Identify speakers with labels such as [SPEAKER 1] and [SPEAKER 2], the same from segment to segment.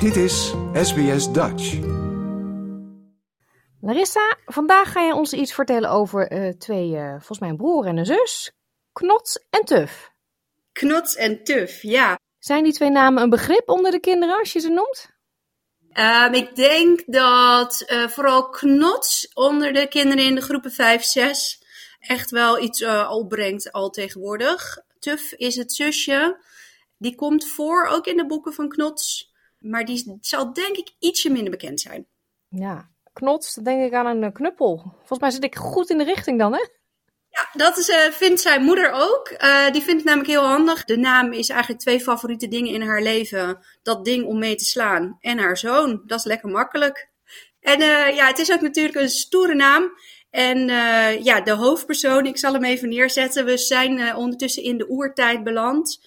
[SPEAKER 1] Dit is SBS Dutch.
[SPEAKER 2] Larissa, vandaag ga je ons iets vertellen over uh, twee, uh, volgens mij een broer en een zus. Knots en Tuf.
[SPEAKER 3] Knots en Tuf, ja.
[SPEAKER 2] Zijn die twee namen een begrip onder de kinderen als je ze noemt?
[SPEAKER 3] Um, ik denk dat uh, vooral Knots onder de kinderen in de groepen 5, 6 echt wel iets opbrengt al tegenwoordig. Tuf is het zusje. Die komt voor ook in de boeken van Knots. Maar die zal denk ik ietsje minder bekend zijn.
[SPEAKER 2] Ja, knots, dan denk ik aan een knuppel. Volgens mij zit ik goed in de richting dan, hè?
[SPEAKER 3] Ja, dat is, uh, vindt zijn moeder ook. Uh, die vindt het namelijk heel handig. De naam is eigenlijk twee favoriete dingen in haar leven. Dat ding om mee te slaan en haar zoon. Dat is lekker makkelijk. En uh, ja, het is ook natuurlijk een stoere naam. En ja, de hoofdpersoon, ik zal hem even neerzetten. We zijn ondertussen in de oertijd beland.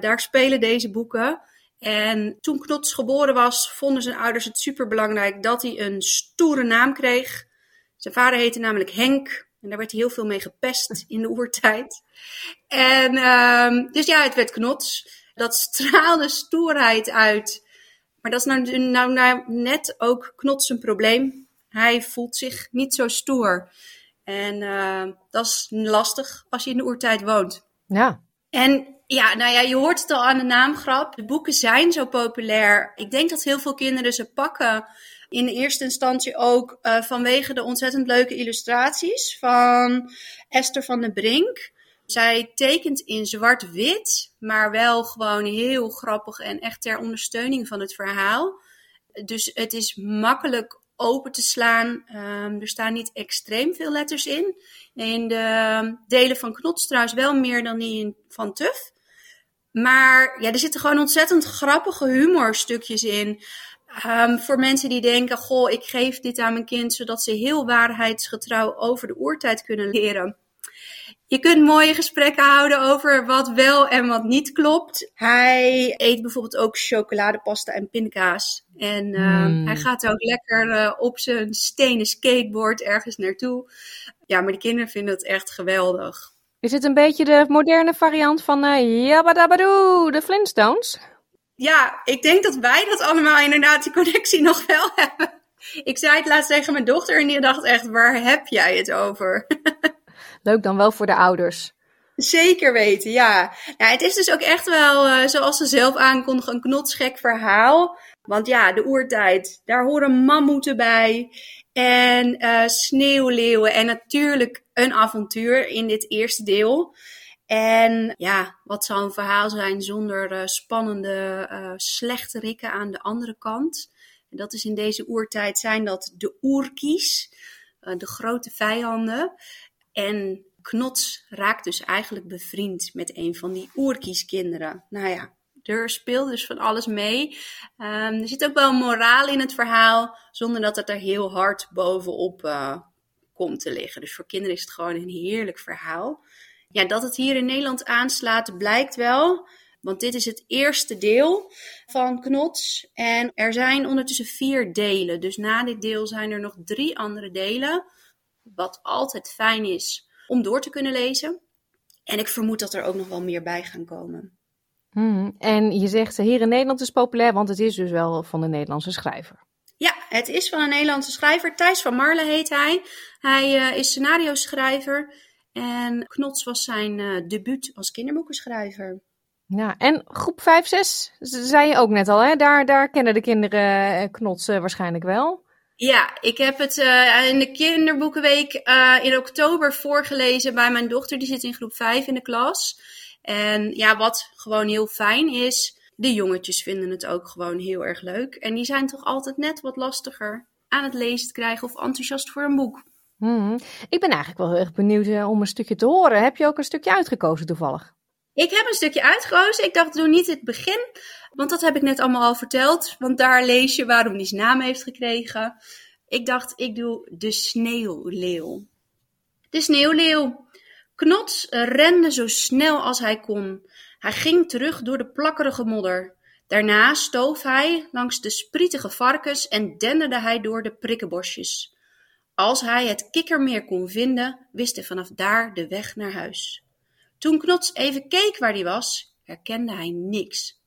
[SPEAKER 3] daar spelen deze boeken. En toen Knots geboren was, vonden zijn ouders het superbelangrijk dat hij een stoere naam kreeg. Zijn vader heette namelijk Henk. En daar werd hij heel veel mee gepest in de oertijd. En uh, dus ja, het werd Knots. Dat straalde stoerheid uit. Maar dat is nou, nou, nou net ook Knots een probleem. Hij voelt zich niet zo stoer. En uh, dat is lastig als je in de oertijd woont.
[SPEAKER 2] Ja.
[SPEAKER 3] En ja, nou ja, je hoort het al aan de naamgrap. De boeken zijn zo populair. Ik denk dat heel veel kinderen ze pakken. In eerste instantie ook uh, vanwege de ontzettend leuke illustraties van Esther van den Brink. Zij tekent in zwart-wit, maar wel gewoon heel grappig en echt ter ondersteuning van het verhaal. Dus het is makkelijk open te slaan. Um, er staan niet extreem veel letters in. In de delen van Knots trouwens wel meer dan die van Tuf. Maar ja, er zitten gewoon ontzettend grappige humorstukjes in. Um, voor mensen die denken, goh, ik geef dit aan mijn kind zodat ze heel waarheidsgetrouw over de oertijd kunnen leren. Je kunt mooie gesprekken houden over wat wel en wat niet klopt. Hij eet bijvoorbeeld ook chocoladepasta en pindakaas. En uh, mm. hij gaat ook lekker uh, op zijn stenen skateboard ergens naartoe. Ja, maar de kinderen vinden het echt geweldig.
[SPEAKER 2] Is het een beetje de moderne variant van uh, Yabadabadoo, de Flintstones?
[SPEAKER 3] Ja, ik denk dat wij dat allemaal inderdaad die connectie nog wel hebben. Ik zei het laatst tegen mijn dochter en die dacht echt, waar heb jij het over?
[SPEAKER 2] Leuk dan wel voor de ouders.
[SPEAKER 3] Zeker weten, ja. het is dus ook echt wel, uh, zoals ze zelf aankondigen, een knotsgek verhaal. Want ja, de oertijd, daar horen mammoeten bij. En uh, sneeuwleeuwen. En natuurlijk een avontuur in dit eerste deel. En ja, wat zou een verhaal zijn zonder uh, spannende uh, slechterikken aan de andere kant? En dat is in deze oertijd zijn dat de oerkies, de grote vijanden. En Knots raakt dus eigenlijk bevriend met een van die oerkieskinderen. Nou ja, er speelt dus van alles mee. Um, er zit ook wel moraal in het verhaal, zonder dat het er heel hard bovenop uh, komt te liggen. Dus voor kinderen is het gewoon een heerlijk verhaal. Ja, dat het hier in Nederland aanslaat, blijkt wel. Want dit is het eerste deel van Knots. En er zijn ondertussen vier delen. Dus na dit deel zijn er nog drie andere delen. Wat altijd fijn is om door te kunnen lezen. En ik vermoed dat er ook nog wel meer bij gaan komen.
[SPEAKER 2] Hmm, en je zegt hier in Nederland is populair, want het is dus wel van een Nederlandse schrijver.
[SPEAKER 3] Ja, het is van een Nederlandse schrijver. Thijs van Marle heet hij. Hij uh, is scenario schrijver. En Knots was zijn uh, debuut als kinderboekenschrijver.
[SPEAKER 2] Ja, en groep 5, 6, zei je ook net al, hè? Daar, daar kennen de kinderen eh, Knots waarschijnlijk wel.
[SPEAKER 3] Ja, ik heb het uh, in de kinderboekenweek uh, in oktober voorgelezen bij mijn dochter. Die zit in groep 5 in de klas. En ja, wat gewoon heel fijn is, de jongetjes vinden het ook gewoon heel erg leuk. En die zijn toch altijd net wat lastiger aan het lezen te krijgen of enthousiast voor een boek.
[SPEAKER 2] Hmm. Ik ben eigenlijk wel heel erg benieuwd uh, om een stukje te horen. Heb je ook een stukje uitgekozen toevallig?
[SPEAKER 3] Ik heb een stukje uitgekozen. Ik dacht, doe niet het begin. Want dat heb ik net allemaal al verteld. Want daar lees je waarom die zijn naam heeft gekregen. Ik dacht, ik doe de sneeuwleeuw. De sneeuwleeuw. Knots rende zo snel als hij kon. Hij ging terug door de plakkerige modder. Daarna stoof hij langs de sprietige varkens en denderde hij door de prikkenbosjes. Als hij het kikkermeer kon vinden, wist hij vanaf daar de weg naar huis. Toen Knots even keek waar hij was, herkende hij niks.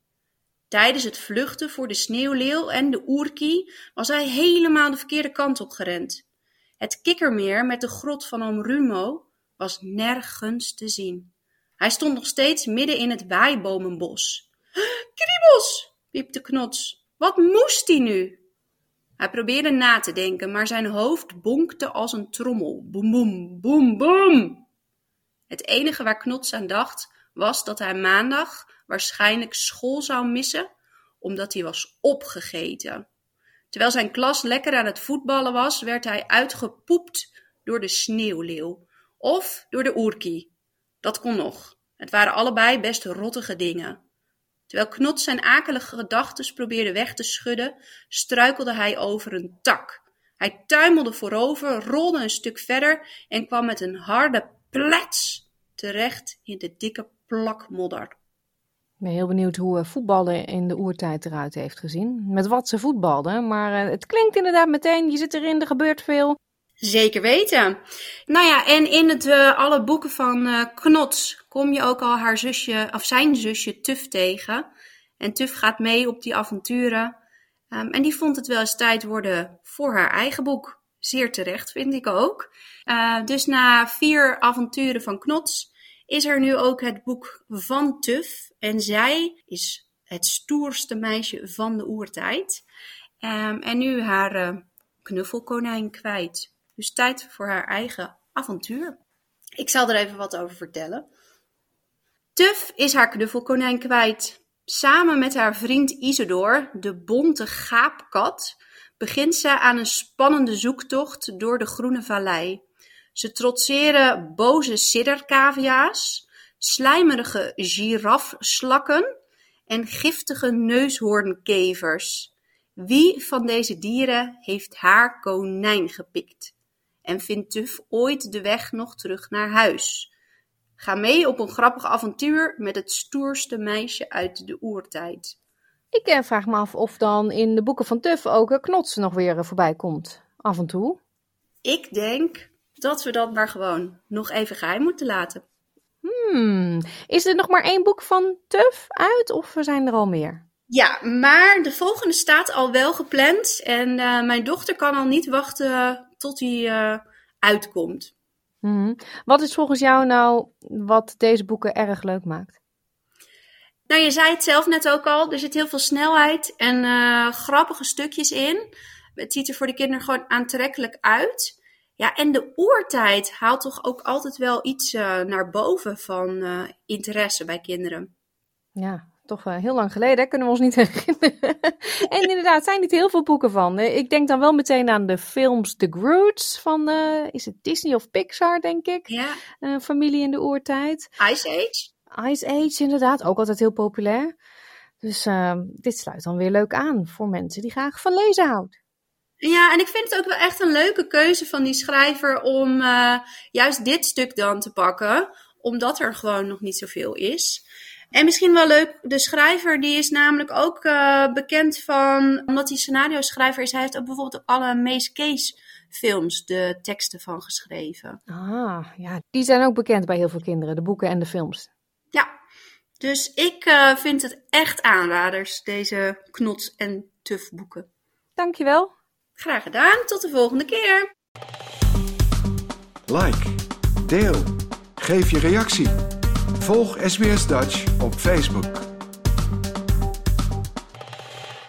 [SPEAKER 3] Tijdens het vluchten voor de sneeuwleeuw en de oerkie was hij helemaal de verkeerde kant op gerend. Het kikkermeer met de grot van oom Rumo was nergens te zien. Hij stond nog steeds midden in het waaibomenbos. Kriebels, piepte Knots. Wat moest hij nu? Hij probeerde na te denken, maar zijn hoofd bonkte als een trommel. Boem, boem, boem, boem. Het enige waar Knots aan dacht, was dat hij maandag waarschijnlijk school zou missen, omdat hij was opgegeten. Terwijl zijn klas lekker aan het voetballen was, werd hij uitgepoept door de sneeuwleeuw of door de oerkie. Dat kon nog. Het waren allebei best rottige dingen. Terwijl Knot zijn akelige gedachten probeerde weg te schudden, struikelde hij over een tak. Hij tuimelde voorover, rolde een stuk verder en kwam met een harde plets terecht in de dikke plak modder.
[SPEAKER 2] Ik ben heel benieuwd hoe eh, voetballen in de oertijd eruit heeft gezien. Met wat ze voetbalden, maar eh, het klinkt inderdaad meteen, je zit erin, er gebeurt veel.
[SPEAKER 3] Zeker weten. Nou ja, en in het, uh, alle boeken van uh, Knots kom je ook al haar zusje, of zijn zusje Tuf tegen. En Tuf gaat mee op die avonturen. Um, en die vond het wel eens tijd worden voor haar eigen boek. Zeer terecht, vind ik ook. Dus na vier avonturen van Knots is er nu ook het boek van Tuf. En zij is het stoerste meisje van de oertijd. Um, en nu haar knuffelkonijn kwijt. Dus tijd voor haar eigen avontuur. Ik zal er even wat over vertellen. Tuf is haar knuffelkonijn kwijt. Samen met haar vriend Isidor, de bonte gaapkat, begint ze aan een spannende zoektocht door de Groene Vallei. Ze trotseren boze siddercavia's, slijmerige girafslakken en giftige neushoornkevers. Wie van deze dieren heeft haar konijn gepikt? En vindt Tuf ooit de weg nog terug naar huis? Ga mee op een grappig avontuur met het stoerste meisje uit de oertijd.
[SPEAKER 2] Ik eh, vraag me af of dan in de boeken van Tuf ook een knots nog weer eh, voorbij komt. Af en toe.
[SPEAKER 3] Ik denk dat we dat maar gewoon nog even geheim moeten laten.
[SPEAKER 2] Hmm. Is er nog maar één boek van Tuf uit of zijn er al meer?
[SPEAKER 3] Ja, maar de volgende staat al wel gepland. En uh, mijn dochter kan al niet wachten tot die uh, uitkomt.
[SPEAKER 2] Mm-hmm. Wat is volgens jou nou wat deze boeken erg leuk maakt?
[SPEAKER 3] Nou, je zei het zelf net ook al. Er zit heel veel snelheid en uh, grappige stukjes in. Het ziet er voor de kinderen gewoon aantrekkelijk uit. Ja, en de oertijd haalt toch ook altijd wel iets uh, naar boven van uh, interesse bij kinderen.
[SPEAKER 2] Ja, toch uh, heel lang geleden, kunnen we ons niet herinneren. en inderdaad, zijn niet heel veel boeken van. Ik denk dan wel meteen aan de films The Groots van, is het Disney of Pixar, denk ik?
[SPEAKER 3] Ja.
[SPEAKER 2] Familie in de oertijd.
[SPEAKER 3] Ice Age.
[SPEAKER 2] Ice Age, inderdaad, ook altijd heel populair. Dus ehm, dit sluit dan weer leuk aan voor mensen die graag van lezen houden.
[SPEAKER 3] Ja, en ik vind het ook wel echt een leuke keuze van die schrijver om uh, juist dit stuk dan te pakken, omdat er gewoon nog niet zoveel is. En misschien wel leuk, de schrijver die is namelijk ook uh, bekend van, omdat hij scenario schrijver is, hij heeft ook bijvoorbeeld op alle Mace Case films de teksten van geschreven.
[SPEAKER 2] Ah, ja, die zijn ook bekend bij heel veel kinderen, de boeken en de films.
[SPEAKER 3] Ja, dus ik uh, vind het echt aanraders, deze knots- en tuf boeken.
[SPEAKER 2] Dankjewel.
[SPEAKER 3] Graag gedaan, tot de volgende keer.
[SPEAKER 1] Like, deel, geef je reactie. Volg SBS Dutch op Facebook.